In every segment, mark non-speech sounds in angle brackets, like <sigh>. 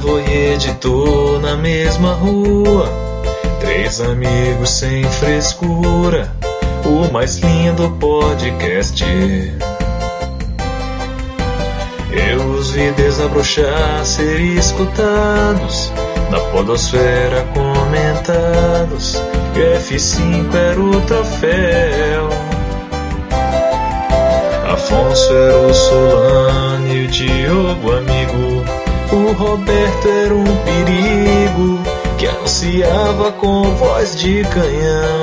gravou e editou na mesma rua. Três amigos sem frescura. O mais lindo podcast. Eu os vi desabrochar, ser escutados. Na podosfera comentados. E F5 era o troféu. Afonso era o Solano e o Diogo amigo. O Roberto era um perigo que anunciava com voz de canhão.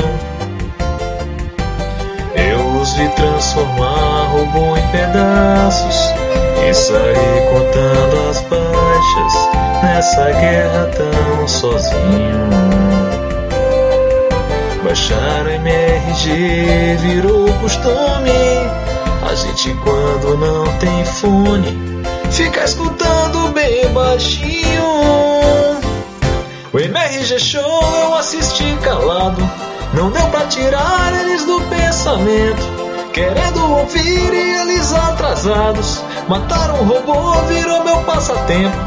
Eu os vi transformar robô em pedaços e sair contando as baixas nessa guerra tão sozinho. Baixar o MRG virou costume. A gente quando não tem fone fica escutando baixinho. O MRG Show eu assisti calado. Não deu pra tirar eles do pensamento. Querendo ouvir e eles atrasados. Mataram um robô, virou meu passatempo.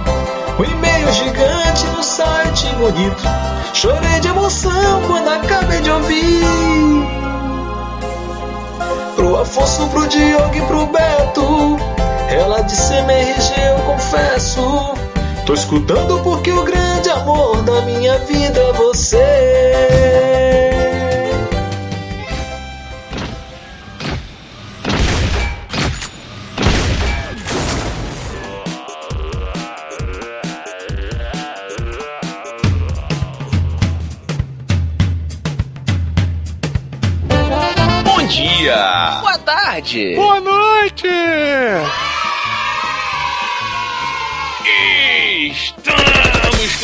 O e-mail gigante no site bonito. Chorei de emoção quando acabei de ouvir. Pro Afonso, pro Diogo e pro Beto. Ela disse MRG, eu confesso. Tô escutando porque o grande amor da minha vida é você. Bom dia! Boa tarde! Boa noite!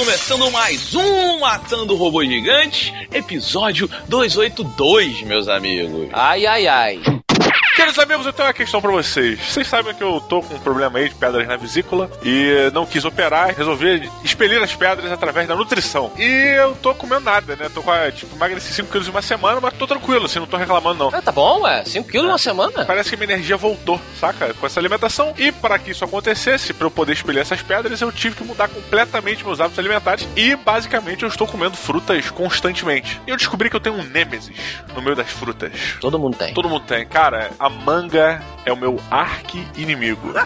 Começando mais um Matando Robô Gigante, episódio 282, meus amigos. Ai, ai, ai. Queridos amigos, eu tenho uma questão pra vocês. Vocês sabem que eu tô com um problema aí de pedras na vesícula e não quis operar, resolvi expelir as pedras através da nutrição. E eu tô comendo nada, né? Tô com, a, tipo, emagreci 5 quilos em uma semana, mas tô tranquilo, assim, não tô reclamando não. Ah, tá bom, ué. 5 quilos em uma semana? Parece que minha energia voltou, saca? Com essa alimentação. E para que isso acontecesse, para eu poder expelir essas pedras, eu tive que mudar completamente meus hábitos alimentares. E basicamente eu estou comendo frutas constantemente. E eu descobri que eu tenho um nêmesis no meio das frutas. Todo mundo tem. Todo mundo tem. Cara, a manga é o meu arqui-inimigo. <laughs>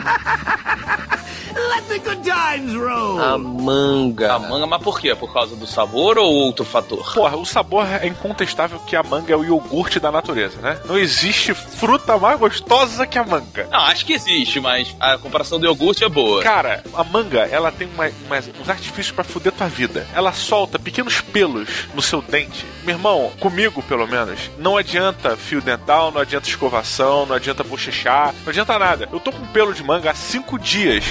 Let the good times roll! A manga. A manga, mas por quê? Por causa do sabor ou outro fator? Porra, o sabor é incontestável que a manga é o iogurte da natureza, né? Não existe fruta mais gostosa que a manga. Não, acho que existe, mas a comparação do iogurte é boa. Cara, a manga, ela tem uma, uma- uns artifícios pra fuder tua vida. Ela solta pequenos pelos no seu dente. Meu irmão, comigo pelo menos, não adianta fio dental, não adianta escovação, não adianta bochechar, não adianta nada. Eu tô com pelo de manga há cinco dias.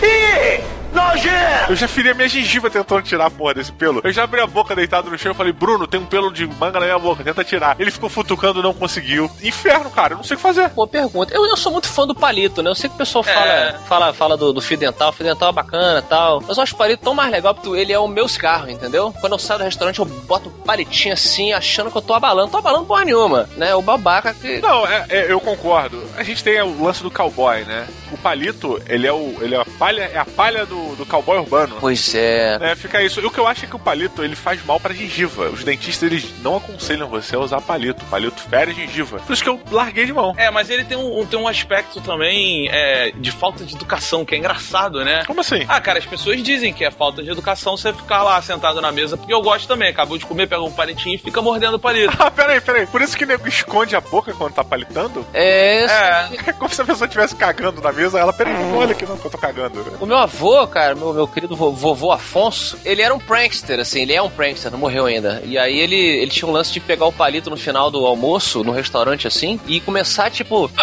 Eu já feri a minha gengiva tentando tirar a porra desse pelo. Eu já abri a boca deitado no chão e falei, Bruno, tem um pelo de manga na minha boca, tenta tirar. Ele ficou futucando, não conseguiu. Inferno, cara, eu não sei o que fazer. Boa pergunta. Eu, eu sou muito fã do palito, né? Eu sei que o pessoal fala, É. fala, fala do, do fio dental, o fio dental é bacana e tal. Mas eu acho o palito tão mais legal porque ele é o meu cigarro, entendeu? Quando eu saio do restaurante, eu boto o palitinho assim, achando que eu tô abalando. Tô abalando porra nenhuma, né? O babaca que. Não, é, é, eu concordo. A gente tem o lance do cowboy, né? O palito, ele é o. Ele é a palha, é a palha do, do cowboy urbano. Pois é. É, fica isso. E o que eu acho é que o palito ele faz mal pra gengiva. Os dentistas eles não aconselham você a usar palito. Palito fere a gengiva. Por isso que eu larguei de mão. É, mas ele tem um, tem um aspecto também é, de falta de educação, que é engraçado, né? Como assim? Ah, cara, as pessoas dizem que é falta de educação você ficar lá sentado na mesa, porque eu gosto também. Acabou de comer, pega um palitinho e fica mordendo o palito. <laughs> Ah, peraí, peraí. Por isso que o nego esconde a boca quando tá palitando? É. É. <laughs> É como se a pessoa estivesse cagando na mesa. Ela, peraí, não olha aqui não que eu tô cagando. O meu avô, cara, meu, meu querido vo- vovô Afonso, ele era um prankster, assim, ele é um prankster, não morreu ainda. E aí ele, ele tinha um lance de pegar o palito no final do almoço, no restaurante, assim, e começar, tipo... <laughs>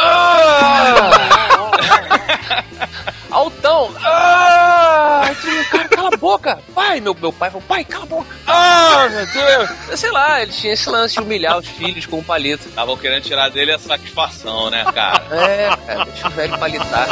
Altão! Ah! Cara, cala a boca! Pai, meu, meu pai falou, pai, cala a boca! Ah, meu Deus! Sei lá, ele tinha esse lance de humilhar os filhos com o palito. Estavam querendo tirar dele a satisfação, né, cara? É, cara, deixa o velho palitar.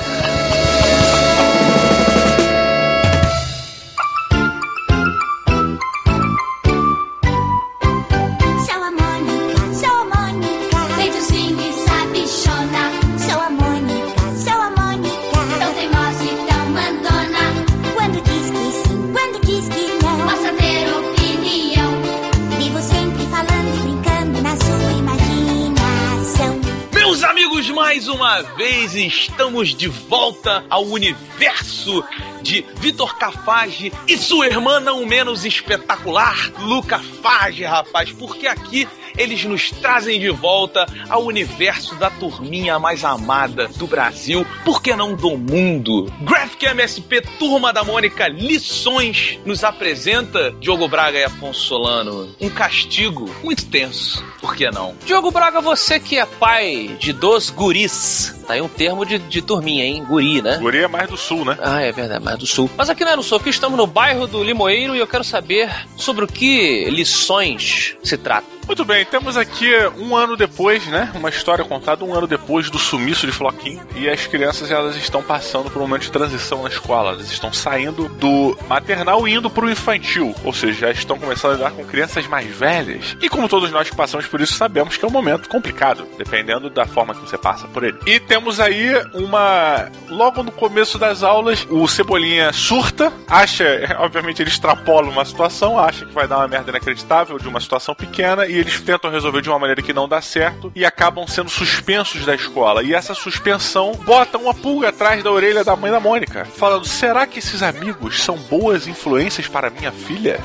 Vez estamos de volta ao universo de Vitor Cafage e sua irmã não menos espetacular, Luca Fage, rapaz, porque aqui eles nos trazem de volta ao universo da turminha mais amada do Brasil, por que não do mundo? Graphic MSP Turma da Mônica Lições nos apresenta Diogo Braga e Afonso Solano. Um castigo muito tenso, por que não? Diogo Braga, você que é pai de dois guris. Tá aí um termo de, de turminha, hein? Guri, né? Guri é mais do sul, né? Ah, é verdade, mais do sul. Mas aqui não é no sul, aqui estamos no bairro do Limoeiro e eu quero saber sobre o que lições se trata. Muito bem, temos aqui um ano depois, né? Uma história contada um ano depois do sumiço de Floquinho. E as crianças elas estão passando por um momento de transição na escola. Elas estão saindo do maternal e indo pro infantil. Ou seja, já estão começando a lidar com crianças mais velhas. E como todos nós que passamos por isso, sabemos que é um momento complicado, dependendo da forma que você passa por ele. E temos aí uma. Logo no começo das aulas, o Cebolinha surta, acha, <laughs> obviamente ele extrapola uma situação, acha que vai dar uma merda inacreditável de uma situação pequena e eles tentam resolver de uma maneira que não dá certo e acabam sendo suspensos da escola. E essa suspensão bota uma pulga atrás da orelha da mãe da Mônica, falando: será que esses amigos são boas influências para minha filha?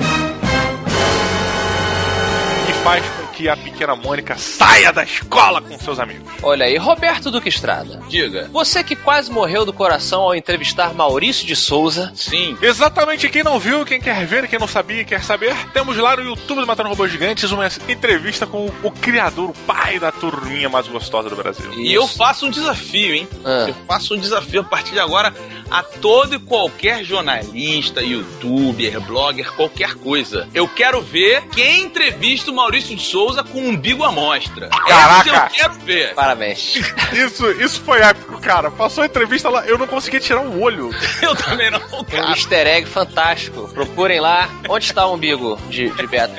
E faz que a pequena Mônica saia da escola com seus amigos. Olha aí, Roberto Duque Estrada. Diga. Você que quase morreu do coração ao entrevistar Maurício de Souza. Sim. Exatamente, quem não viu, quem quer ver, quem não sabia, quer saber, temos lá no YouTube do Matando Robôs Gigantes uma entrevista com o criador, o pai da turminha mais gostosa do Brasil. E eu faço um desafio, hein? Ah. Eu faço um desafio a partir de agora a todo e qualquer jornalista, youtuber, blogger, qualquer coisa. Eu quero ver quem entrevista o Maurício de Souza com o umbigo à mostra. Caraca! Essa eu quero ver. Parabéns. <laughs> Isso, isso foi épico, cara. Passou a entrevista lá, eu não conseguia tirar um olho. <laughs> Eu também não, Um cara. easter egg fantástico. Procurem lá. Onde está o umbigo de, de Beto?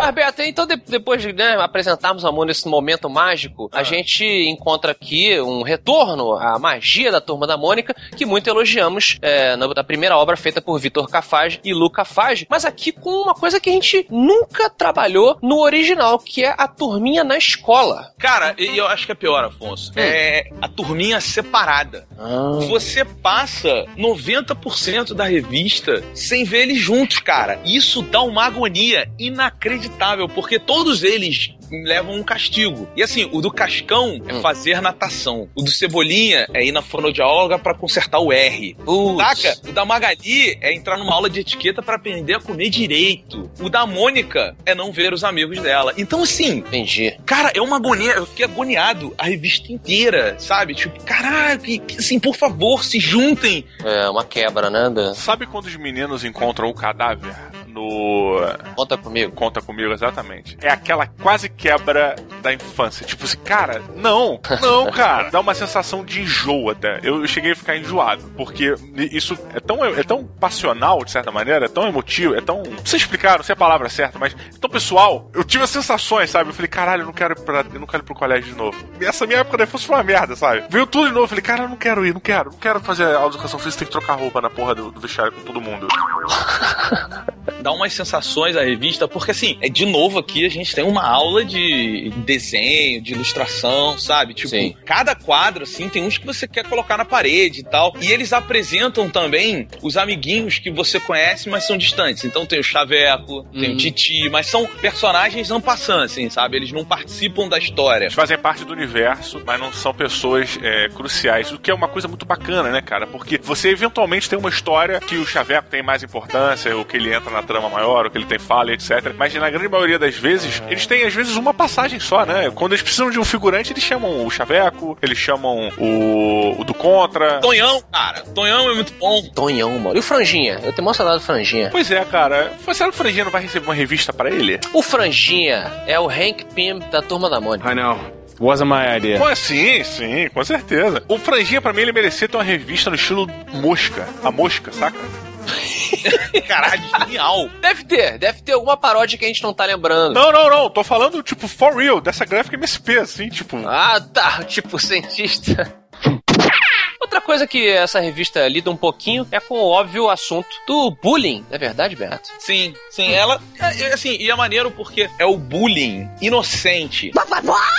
Mas, Beto, então de- depois de né, apresentarmos o amor nesse momento mágico, a gente encontra aqui um retorno à magia da Turma da Mônica, que muito elogiamos é, na, da primeira obra feita por Vitor Cafage e Luca Fage, mas aqui com uma coisa que a gente nunca trabalhou no original, que é a turminha na escola. Cara, e eu acho que é pior, Afonso. É a turminha separada. Ah. Você passa 90% da revista sem ver eles juntos, cara. Isso dá uma agonia inacreditável, porque todos eles levam um castigo. E assim, o do Cascão é Hum. fazer natação. O do Cebolinha é ir na fonoaudióloga pra consertar o R. Putz. Saca? O da Magali é entrar numa aula de etiqueta pra aprender a comer direito. O da Mônica é não ver os amigos dela. Então, assim, Entendi. Cara, é uma agonia. Eu fiquei agoniado a revista inteira, sabe? Tipo, caralho, assim, por favor, se juntem. É uma quebra, né? Da... Sabe quando os meninos encontram o cadáver no. Conta comigo. Conta comigo exatamente. É aquela quase quebra da infância. Tipo assim, cara, não, não, cara. Dá uma sensação de enjoo até. Eu cheguei a ficar enjoado. Porque isso é tão, é tão passional, de certa maneira, é tão emotivo, é tão. Não sei explicar, não sei a palavra certa, mas é tão pessoal. Eu tive as sensações, sabe? Eu falei, caralho, eu não quero ir pra, eu não quero ir pro colégio de novo. E essa minha época da infância foi uma merda, sabe? Veio tudo de novo. Eu falei, cara, eu não quero ir, não quero. Não quero fazer de educação física, tem que trocar roupa na porra do, do vestiário com todo mundo. <laughs> Dá umas sensações a revista, porque assim, é de novo aqui a gente tem uma aula de desenho, de ilustração, sabe? Tipo, Sim. cada quadro, assim, tem uns que você quer colocar na parede e tal. E eles apresentam também os amiguinhos que você conhece, mas são distantes. Então tem o Chaveco, tem o Titi, mas são personagens ampassant, assim, sabe? Eles não participam da história. Eles fazem parte do universo, mas não são pessoas é, cruciais, o que é uma coisa muito bacana, né, cara? Porque você eventualmente tem uma história que o Xaveco tem mais importância, ou que ele entra na trama maior, ou que ele tem fala, etc. Mas na grande maioria das vezes, eles têm às vezes uma passagem só, né? Quando eles precisam de um figurante, eles chamam o Xaveco, eles chamam o, o do Contra. Tonhão, cara, Tonhão é muito bom. Tonhão, mano. E o Franjinha? Eu tenho maior saudade do Franjinha. Pois é, cara. Será que o Franjinha não vai receber uma revista pra ele? O Franjinha é o Hank Pym da Turma da Mônica. I know. Wasn't my idea. Pô, sim, sim, com certeza. O Franjinha, pra mim, ele merecia ter uma revista no estilo Mosca. A Mosca, saca? <laughs> Caralho, genial. Deve ter, deve ter alguma paródia que a gente não tá lembrando. Não, não, não. Tô falando, tipo, for real, dessa gráfica MSP, assim, tipo. Ah, tá. Tipo, cientista. Outra coisa que essa revista lida um pouquinho é com o óbvio assunto do bullying, não é verdade, Beto? Sim, sim. Ela. é, é, assim, e é maneiro porque é o bullying inocente.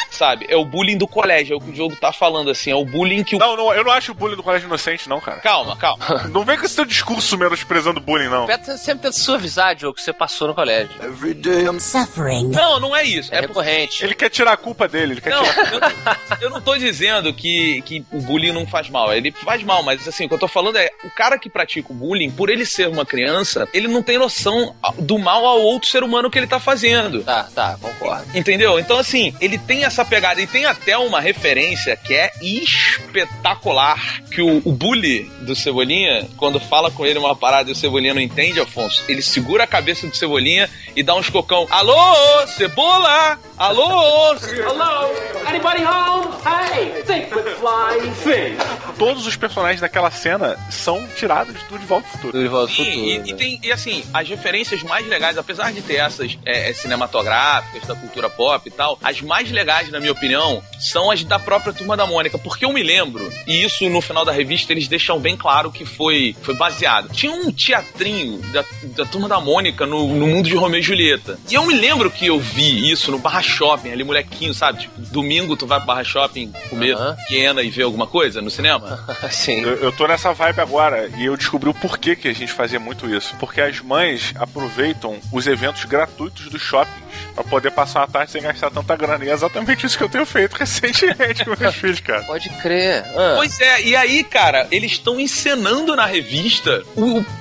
Sabe? É o bullying do colégio, é o que o jogo tá falando, assim. É o bullying que o. Não, não, eu não acho o bullying do colégio inocente, não, cara. Calma, calma. <laughs> Não vem com esse teu discurso menosprezando bullying, não. Beto sempre tenta suavizar, Diogo, que você passou no colégio. Every day I'm Suffering. Não, não é isso. É, É, recorrente. Ele quer tirar a culpa dele, ele quer Não, tirar. eu, não- eu não tô dizendo que, que o bullying não faz mal. Ele faz mal, mas assim, o que eu tô falando é o cara que pratica o bullying, por ele ser uma criança, ele não tem noção do mal ao outro ser humano que ele tá fazendo. Tá, tá, concordo. Entendeu? Então, assim, ele tem essa pegada e tem até uma referência que é espetacular. Que o, o bully do Cebolinha, quando fala com ele uma parada e o Cebolinha não entende, Afonso, ele segura a cabeça do Cebolinha e dá uns cocão. Alô, Cebola! Alô! Hello? Anybody home? Hey, think with flying fish. Todos os personagens daquela cena são tirados do De Volta ao Futuro. Do De Volta ao Futuro, e, né? e tem, e assim, as referências mais legais, apesar de ter essas é, é, cinematográficas da cultura pop e tal, as mais legais, na minha opinião, são as da própria Turma da Mônica, porque eu me lembro, e isso no final da revista eles deixam bem claro que foi, foi baseado. Tinha um teatrinho da, da Turma da Mônica no, no mundo de Romeu e Julieta. E eu me lembro que eu vi isso no Barra Shopping, ali molequinho, sabe? Tipo, domingo tu vai pro Barra Shopping comer Aham. hiena e ver alguma coisa no cinema. <laughs> Sim. Eu, eu tô nessa vibe agora e eu descobri o porquê que a gente fazia muito isso. Porque as mães aproveitam os eventos gratuitos dos shoppings pra poder passar uma tarde sem gastar tanta grana. E é exatamente isso que eu tenho feito <laughs> recentemente com meus <laughs> filhos, cara. Pode crer. Ah. Pois é, e aí, cara, eles estão encenando na revista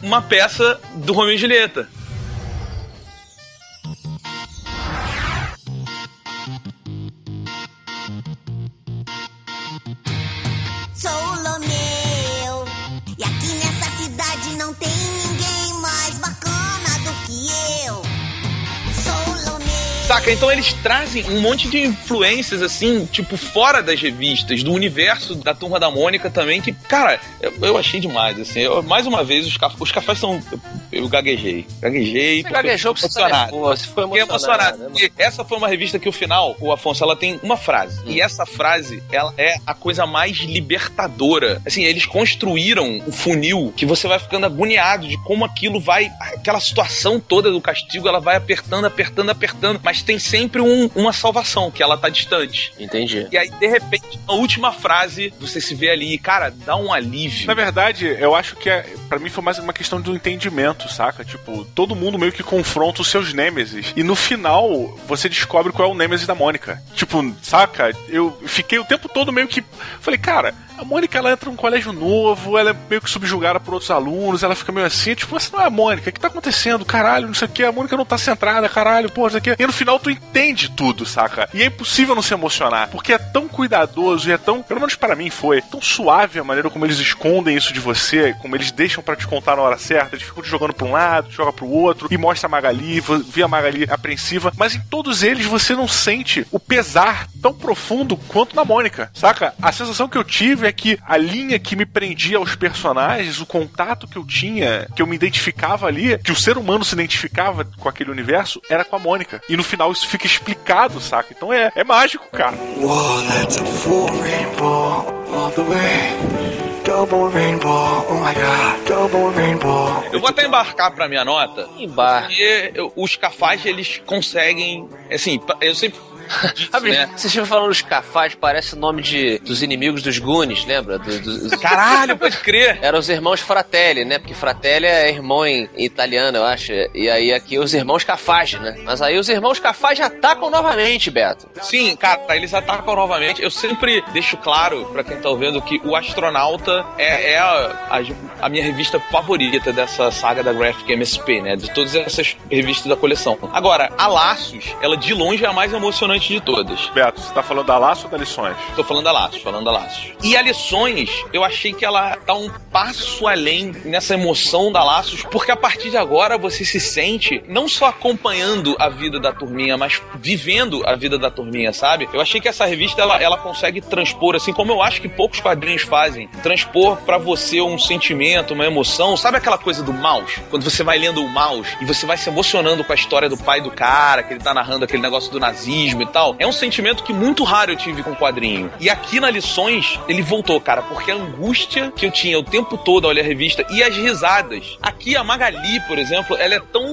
uma peça do Romeu e Julieta. Saca? Então eles trazem um monte de influências, assim, tipo, fora das revistas, do universo da Turma da Mônica também, que, cara, eu, eu achei demais, assim. Eu- mais uma vez, os, caf os cafés são... Eu, eu gaguejei. Gaguejei. Você gaguejou porque você emocionado. nervoso, você Fiquei emocionado. E essa foi uma revista que o final, o Afonso, ela tem uma frase. E essa frase, ela é a coisa mais libertadora. Assim, eles construíram o funil que você vai ficando agoniado de como aquilo vai. Aquela situação toda do castigo, ela vai apertando, apertando, apertando. Mas tem sempre um- uma salvação, que ela tá distante. Entendi. E aí, de repente, a última frase, você se vê ali, e, cara, dá um alívio. Na verdade, eu acho que é, para mim foi mais uma questão do entendimento, saca? Tipo, todo mundo meio que confronta os seus nêmesis. E no final, você descobre qual é o nêmesis da Mônica. Tipo, saca? Eu fiquei o tempo todo meio que. Falei, cara, a Mônica ela entra num colégio novo, ela é meio que subjugada por outros alunos, ela fica meio assim, tipo, você não é a Mônica, o que tá acontecendo? Caralho, não sei o que, a Mônica não tá centrada, caralho, porra, isso aqui. E no final tu entende tudo, saca? E é impossível não se emocionar, porque é tão cuidadoso e é tão, pelo menos para mim foi, tão suave a maneira como eles escondem isso de você, como eles deixam pra te contar na hora certa, eles ficam te jogando pra um lado, te joga pro outro, e mostra a Magali, vê a Magali apreensiva, mas em todos eles você não sente o pesar tão profundo quanto na Mônica, saca? A sensação que eu tive é que a linha que me prendia aos personagens, o contato que eu tinha, que eu me identificava ali, que o ser humano se identificava com aquele universo, era com a Mônica. E no final isso fica explicado, saca? Então é, é mágico, cara. Whoa, that's a full rainbow all the way. Double rainbow, oh my god, double rainbow. Eu vou até embarcar pra minha nota. Embarque. Porque os cafás, eles conseguem. Assim, eu sempre. <laughs> né? você estiver falando dos cafás, parece o nome de, dos inimigos dos Goonies, lembra? Do- do- Caralho, <laughs> pode crer! Eram os irmãos Fratelli, né? Porque Fratelli é irmão em italiano, eu acho. E aí aqui os irmãos Cafage, né? Mas aí os irmãos Cafage atacam novamente, Beto. Sim, cara, eles atacam novamente. Eu sempre deixo claro pra quem tá ouvindo que o Astronauta é, é a, a- a minha revista favorita dessa saga da Graphic MSP, né? De todas essas revistas da coleção. Agora, a Laços, ela de longe é a mais emocionante de todas. Beto, você tá falando da laço ou da lições? Tô falando da Laços, falando da Laços. E a Lições, eu achei que ela tá um passo além nessa emoção da Laços, porque a partir de agora você se sente não só acompanhando a vida da turminha, mas vivendo a vida da turminha, sabe? Eu achei que essa revista ela, ela consegue transpor, assim como eu acho que poucos quadrinhos fazem, transpor pra você um sentimento, uma emoção. Sabe aquela coisa do mouse? Quando você vai lendo o mouse e você vai se emocionando com a história do pai do cara, que ele tá narrando aquele negócio do nazismo e tal, é um sentimento que muito raro eu tive com o quadrinho. E aqui na Lições, ele voltou, cara, porque a angústia que eu tinha o tempo todo ao ler a revista e as risadas. Aqui a Magali, por exemplo, ela é tão.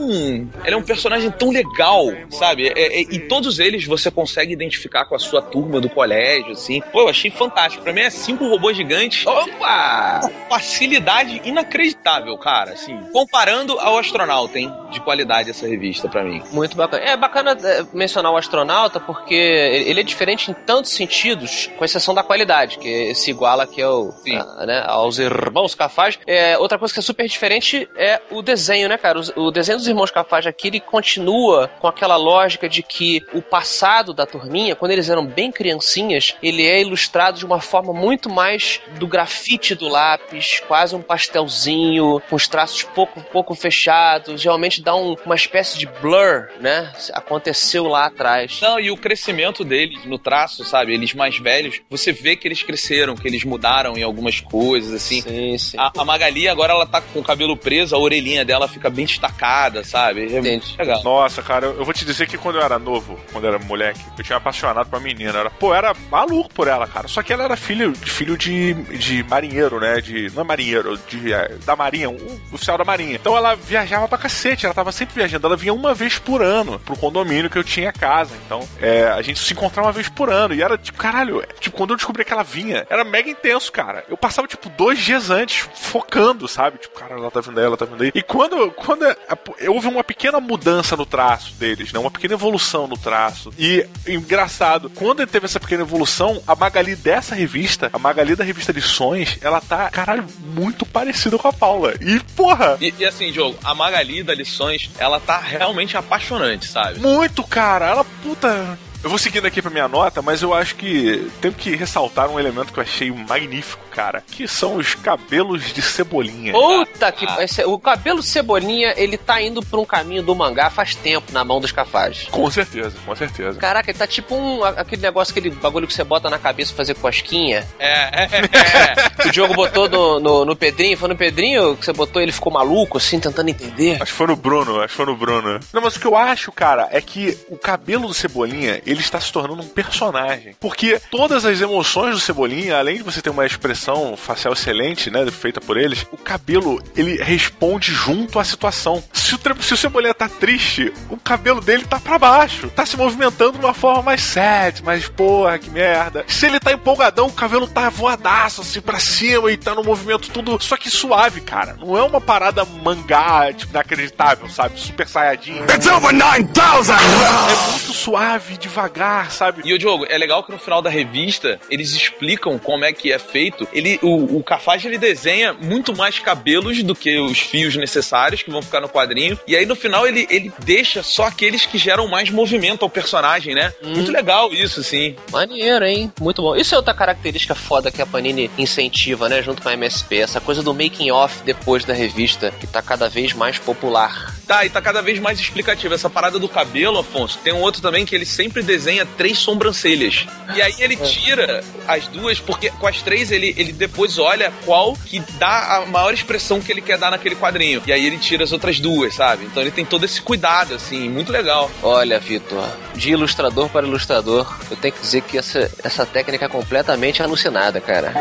Ela é um personagem tão legal, sabe? É- é- e todos eles você consegue identificar com a sua turma do colégio, assim. Pô, eu achei fantástico. Pra mim é cinco robôs gigantes. Opa! Facilidade inacreditável, cara, assim. Comparando ao astronauta, hein? De qualidade essa revista pra mim. Muito bacana. É bacana é, mencionar o astronauta porque ele é diferente em tantos sentidos, com exceção da qualidade, que se iguala aqui ao, a- né, aos irmãos Cafage. É, outra coisa que é super diferente é o desenho, né, cara? O, o desenho dos irmãos Cafage aqui, ele continua com aquela lógica de que o passado da turminha, quando eles eram bem criancinhas, ele é ilustrado de uma forma muito mais do grafite do lápis, quase um pastelzinho, com os traços pouco, pouco fechados, realmente dá um- uma espécie de blur, né? Aconteceu lá atrás. Não, e o crescimento deles no traço, sabe? Eles mais velhos, você vê que eles cresceram, que eles mudaram em algumas coisas, assim. Sim, sim. A, a Magali agora ela tá com o cabelo preso, a orelhinha dela fica bem destacada, sabe? É muito legal. Nossa, cara, eu vou te dizer que quando eu era novo, quando eu era moleque, eu tinha apaixonado por uma menina. Era, pô, era maluco por ela, cara. Só que ela era filho, filho de, de marinheiro, né? De, não é marinheiro, de, é, da marinha, um oficial da marinha. Então ela viajava pra cacete, ela tava sempre viajando. Ela vinha uma vez por ano pro condomínio que eu tinha casa. Então, é, a gente se encontrava uma vez por ano. E era tipo, caralho, é, tipo, quando eu descobri que ela vinha, era mega intenso, cara. Eu passava, tipo, dois dias antes focando, sabe? Tipo, cara, ela tá vindo aí, ela tá vindo aí. E quando, quando é, é, houve uma pequena mudança no traço deles, né? Uma pequena evolução no traço. E engraçado, quando teve essa pequena evolução, a Magali dessa revista, a Magali da revista Lições, ela tá, caralho, muito parecida com a Paula. E, porra, E, e assim, Diogo, a Magali da Lições, ela tá realmente apaixonante, sabe? muito, cara. Ela, puta. Eu vou seguindo aqui pra minha nota, mas eu acho que tenho que ressaltar um elemento que eu achei magnífico, cara, que são os cabelos de cebolinha. Puta que. esse- o cabelo cebolinha, ele tá indo pra um caminho do mangá faz tempo na mão dos cafajes. Com certeza, com certeza. Caraca, ele tá tipo um, aquele negócio, aquele bagulho que você bota na cabeça pra fazer cosquinha. É, é, é. Que o Diogo botou no, no, no Pedrinho. Foi no Pedrinho que você botou ele ficou maluco, assim, tentando entender. Acho que foi no Bruno, acho que foi no Bruno. Não, mas o que eu acho, cara, é que o cabelo do Cebolinha, ele está se tornando um personagem. Porque todas as emoções do Cebolinha, além de você ter uma expressão facial excelente, né, feita por eles, o cabelo, ele responde junto à situação. Se o, se o Cebolinha tá triste, o cabelo dele tá pra baixo. Tá se movimentando de uma forma mais sad, mais porra, que merda. Se ele tá empolgadão, o cabelo tá voadaço, assim, pra cima e tá no movimento tudo, só que suave, cara. Não é uma parada mangá, tipo, inacreditável, sabe? Super saiyajin. It's over 9,000! É muito suave, devagar, sabe? E o Diogo, é legal que no final da revista eles explicam como é que é feito. Ele, o, o Cafage ele desenha muito mais cabelos do que os fios necessários que vão ficar no quadrinho. E aí no final ele, ele deixa só aqueles que geram mais movimento ao personagem, né? Muito legal isso, assim. Maneiro, hein? Muito bom. Isso é outra característica foda que a Panini incentiva, né? Junto com a MSP. Essa coisa do making off depois da revista, que tá cada vez mais popular. Tá, e tá cada vez mais explicativo. Essa parada do cabelo, Afonso, tem um outro também que ele sempre desenha três sobrancelhas. E aí ele tira as duas, porque com as três ele, ele depois olha qual que dá a maior expressão que ele quer dar naquele quadrinho. E aí ele tira as outras duas, sabe? Então ele tem todo esse cuidado, assim, muito legal. Olha, Vitor, de ilustrador para ilustrador, eu tenho que dizer que essa, essa técnica é completamente alucinada, cara.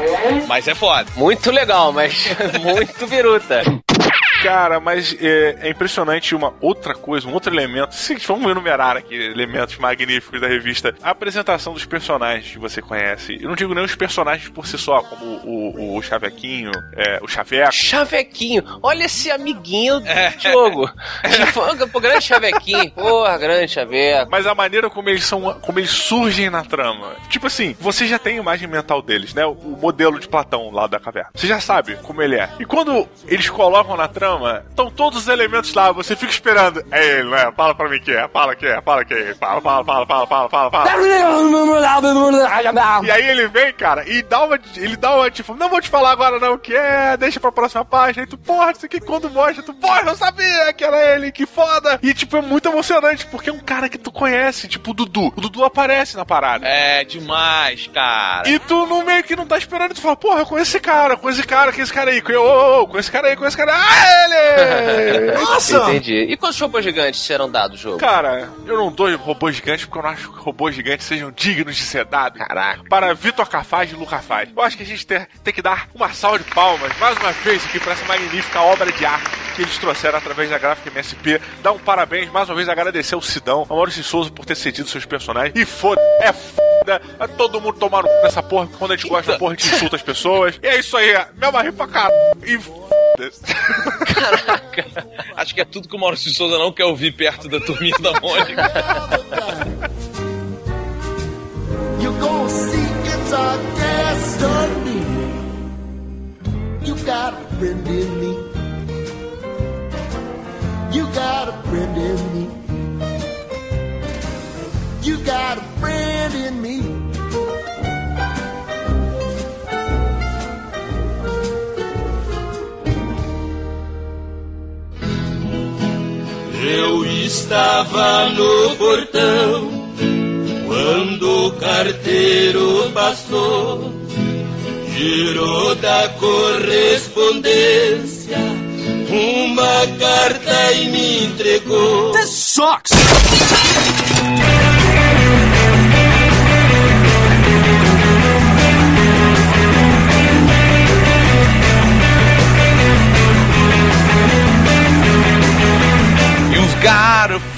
Mas é foda. Muito legal, mas <laughs> muito viruta. Cara, mas é, é impressionante uma outra coisa, um outro elemento. Se, vamos enumerar aqui elementos magníficos da revista. A apresentação dos personagens que você conhece. Eu não digo nem os personagens por si só, como o, o, o Chavequinho, é, o Chaveco. Chavequinho, olha esse amiguinho do jogo. <laughs> Pô, grande Chavequinho, porra, grande Chaveco. Mas a maneira como eles são, como eles surgem na trama. Tipo assim, você já tem a imagem mental deles, né? O, o modelo de Platão lá da caverna. Você já sabe como ele é. E quando eles colocam na trama, estão todos os elementos lá, você fica esperando. É ele, né? Fala pra mim que é, fala que é, fala que é. Fala, fala, fala, fala, fala, fala, fala. E aí ele vem, cara, e dá uma. Ele dá uma, tipo, não vou te falar agora não o que é, deixa pra próxima página. E tu, porra, isso aqui quando mostra, tu, porra, eu sabia que era ele, que foda. E, tipo, é muito emocionante, porque é um cara que tu conhece, tipo o Dudu. O Dudu aparece na parada. É demais, cara. E tu no meio que não tá esperando, tu fala, porra, eu conheço esse cara, conheço esse cara, que esse cara aí, com, ô, ô, ô, com esse cara aí, com esse cara aí. Ele! <laughs> Nossa! Entendi. E quantos robôs gigantes serão dados no jogo? Cara, eu não dou robôs gigantes porque eu não acho que robôs gigantes sejam dignos de ser dados. Caraca. Para Vitor Cafaz e Luca Faz. Eu acho que a gente tem, tem que dar uma salva de palmas, mais uma vez, aqui para essa magnífica obra de arte que eles trouxeram através da gráfica MSP. Dar um parabéns, mais uma vez, agradecer ao Sidão, ao Maurício Souza por ter cedido seus personagens. E foda, é foda, é todo mundo tomar no c nessa porra, quando a gente gosta da porra, a gente insulta as pessoas. E é isso aí, me amarrei pra caralho. E foda-se. <laughs> Acho que é tudo que o Maurício de Souza não quer ouvir perto da turminha da Mônica. You gon' see it's our destiny. You got a friend in me. You got a friend in me. You got a friend in me. Eu estava no portão quando o carteiro passou, girou da correspondência uma carta e me entregou. This sucks!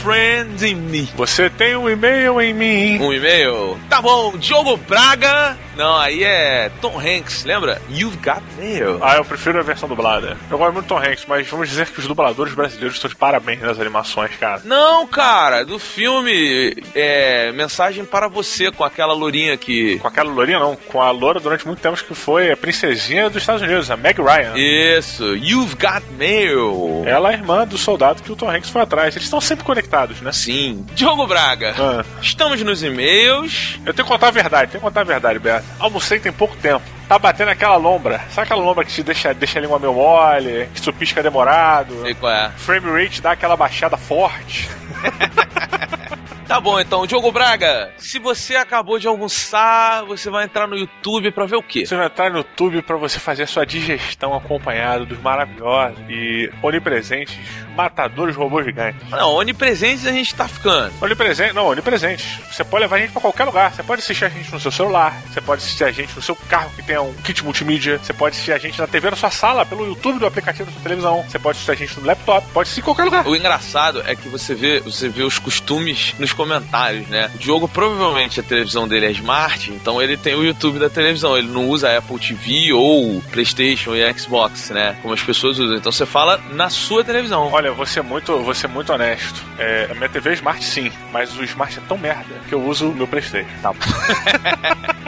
Friend in me. Você tem um e-mail em mim. Um e-mail. Tá bom, Diogo Braga. Não, aí é Tom Hanks, lembra? You've got mail. Ah, eu prefiro a versão dublada. Eu gosto muito do Tom Hanks, mas vamos dizer que os dubladores brasileiros estão de parabéns nas animações, cara. Não, cara, do filme é, Mensagem para Você, com aquela lourinha que... Com aquela lourinha, não. Com a loura durante muito tempo que foi a princesinha dos Estados Unidos, a Meg Ryan. Isso, You've got mail. Ela é a irmã do soldado que o Tom Hanks foi atrás. Eles estão sempre conectados, né? Sim. Diogo Braga, Ah. estamos nos e-mails. Eu tenho que contar a verdade, tenho que contar a verdade, Beto. Almocei tem pouco tempo. Tá batendo aquela lombra. Sabe aquela lombra que te deixa, deixa a língua meio mole, que supisca demorado? Sei qual é. Frame rate dá aquela baixada forte. <laughs> Tá bom, então, Diogo Braga, se você acabou de almoçar, você vai entrar no YouTube pra ver o quê? Você vai entrar no YouTube pra você fazer a sua digestão acompanhado dos maravilhosos e onipresentes matadores robôs gigantes. Não, onipresentes a gente tá ficando. Onipresente, não, onipresentes. Você pode levar a gente pra qualquer lugar. Você pode assistir a gente no seu celular, você pode assistir a gente no seu carro que tem um kit multimídia, você pode assistir a gente na TV na sua sala, pelo YouTube do aplicativo da sua televisão, você pode assistir a gente no laptop, pode assistir em qualquer lugar. O engraçado é que você vê, você vê os costumes nos comentários, né? O Diogo provavelmente a televisão dele é smart, então ele tem o YouTube da televisão, ele não usa Apple TV ou PlayStation e Xbox, né? Como as pessoas usam. Então você fala na sua televisão. Olha, vou ser muito, ser muito honesto. É, a minha TV é Smart sim, mas o Smart é tão merda que eu uso o meu Playstation. Tá bom. <laughs>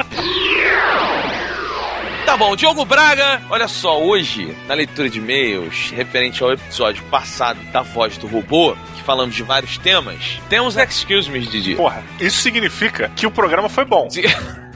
Tá bom, Diogo Braga, olha só, hoje, na leitura de e-mails, referente ao episódio passado da Voz do Robô, falamos de vários temas, temos Excuse Me, Didi. Porra, isso significa que o programa foi bom. <laughs>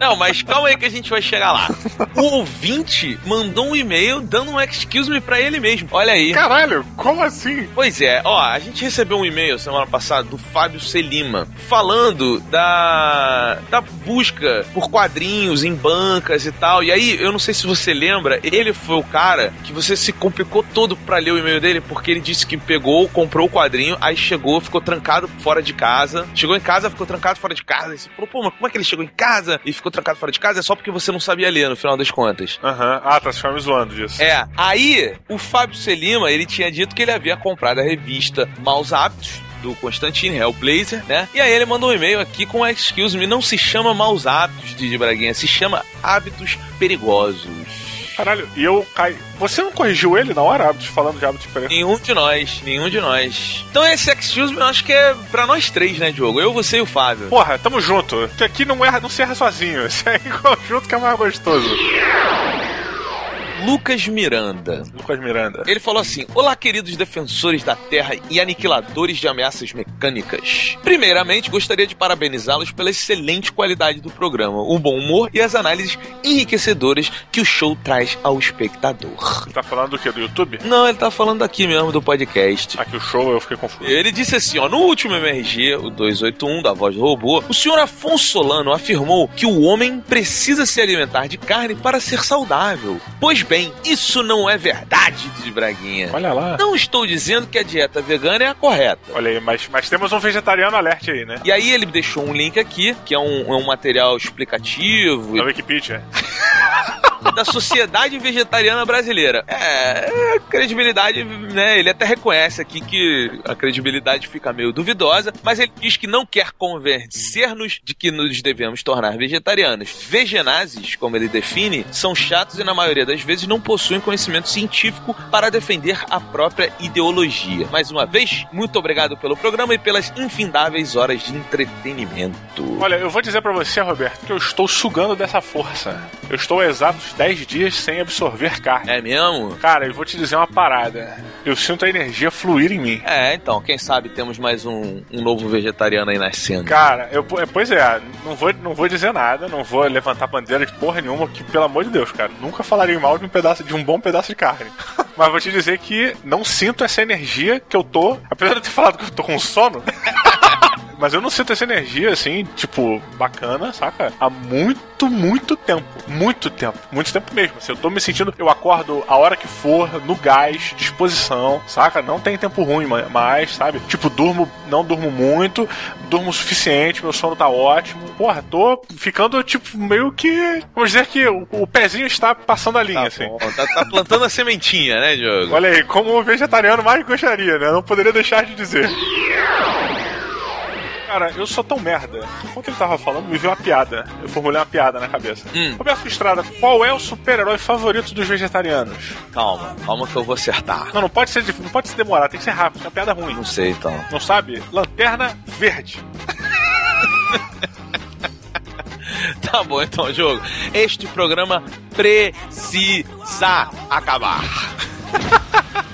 Não, mas calma aí que a gente vai chegar lá. O ouvinte mandou um e-mail dando um excuse me pra ele mesmo. Olha aí. Caralho, como assim? Pois é, ó, a gente recebeu um e-mail semana passada do Fábio Selima falando da da busca por quadrinhos em bancas e tal. E aí, eu não sei se você lembra, ele foi o cara que você se complicou todo pra ler o e-mail dele porque ele disse que pegou, comprou o quadrinho, aí chegou, ficou trancado fora de casa. Chegou em casa, ficou trancado fora de casa. E você falou, pô, mas como é que ele chegou em casa e ficou trancado fora de casa? É só porque você não sabia ler no final das contas. Aham. Ah, tá se me zoando disso. É, aí o Fábio Selima, ele tinha dito que ele havia comprado a revista Maus Hábitos do Constantine, Hellblazer, né? E aí ele mandou um e-mail aqui com excuse me, não se chama Maus Hábitos de Braguinha, se chama Hábitos Perigosos. Caralho, e eu caí. Você não corrigiu ele na hora, hábitos, falando de hábitos diferentes? Nenhum de nós, nenhum de nós. Então esse excuse me eu acho que é pra nós três, né, Diogo? Eu, você e o Fábio. Porra, tamo junto. Que aqui não erra, não se erra sozinho. Isso é em conjunto que é mais gostoso. Lucas Miranda. Lucas Miranda. Ele falou assim: Olá, queridos defensores da Terra e aniquiladores de ameaças mecânicas. Primeiramente, gostaria de parabenizá-los pela excelente qualidade do programa, o bom humor e as análises enriquecedoras que o show traz ao espectador. Tá falando do que? Do YouTube? Não, ele tá falando aqui mesmo do podcast. Aqui o show eu fiquei confuso. Ele disse assim, ó, no último MRG, o 281 da voz do robô, o senhor Afonso Solano afirmou que o homem precisa se alimentar de carne para ser saudável. Pois bem, bem, isso não é verdade, de Braguinha. Olha lá. Não estou dizendo que a dieta vegana é a correta. Olha aí, mas, mas temos um vegetariano alerte aí, né? E aí ele deixou um link aqui, que é um, é um material explicativo Na Wikipedia. <laughs> da Sociedade Vegetariana Brasileira. É, é, credibilidade, né? Ele até reconhece aqui que a credibilidade fica meio duvidosa, mas ele diz que não quer convencer-nos de que nos devemos tornar vegetarianos. Vegenazes, como ele define, são chatos e na maioria das vezes não possuem conhecimento científico para defender a própria ideologia. Mais uma vez, muito obrigado pelo programa e pelas infindáveis horas de entretenimento. Olha, eu vou dizer pra você, Roberto, que eu estou sugando dessa força. Eu estou exatos 10 dias sem absorver carne. É mesmo? Cara, eu vou te dizer uma parada. Eu sinto a energia fluir em mim. É, então, quem sabe temos mais um, um novo vegetariano aí nascendo. Cara, eu, pois é, não vou, não vou dizer nada, não vou levantar bandeira de porra nenhuma, que pelo amor de Deus, cara, nunca falarei mal de um pedaço de um bom pedaço de carne. <laughs> Mas vou te dizer que não sinto essa energia que eu tô, apesar de eu ter falado que eu tô com sono. <laughs> Mas eu não sinto essa energia, assim, tipo, bacana, saca? Há muito, muito tempo. Muito tempo. Muito tempo mesmo. Assim, eu tô me sentindo. Eu acordo a hora que for, no gás, disposição, saca? Não tem tempo ruim mais, sabe? Tipo, durmo, não durmo muito, durmo o suficiente, meu sono tá ótimo. Porra, tô ficando, tipo, meio que. Vamos dizer que o, o pezinho está passando a linha, Tá assim. bom, tá, tá plantando a sementinha, né, Diogo? Olha aí, como o vegetariano mais gostaria, né? Não poderia deixar de dizer. Cara, eu sou tão merda. Enquanto ele tava falando, me veio uma piada. Eu formulei uma piada na cabeça. Hum. Roberto Estrada, qual é o super-herói favorito dos vegetarianos? Calma, calma que eu vou acertar. Não, não pode ser, não pode se demorar, tem que ser rápido, é uma piada ruim. Não sei, então. Não sabe? Lanterna verde. <laughs> Tá bom, então, jogo. Este programa precisa acabar. <laughs>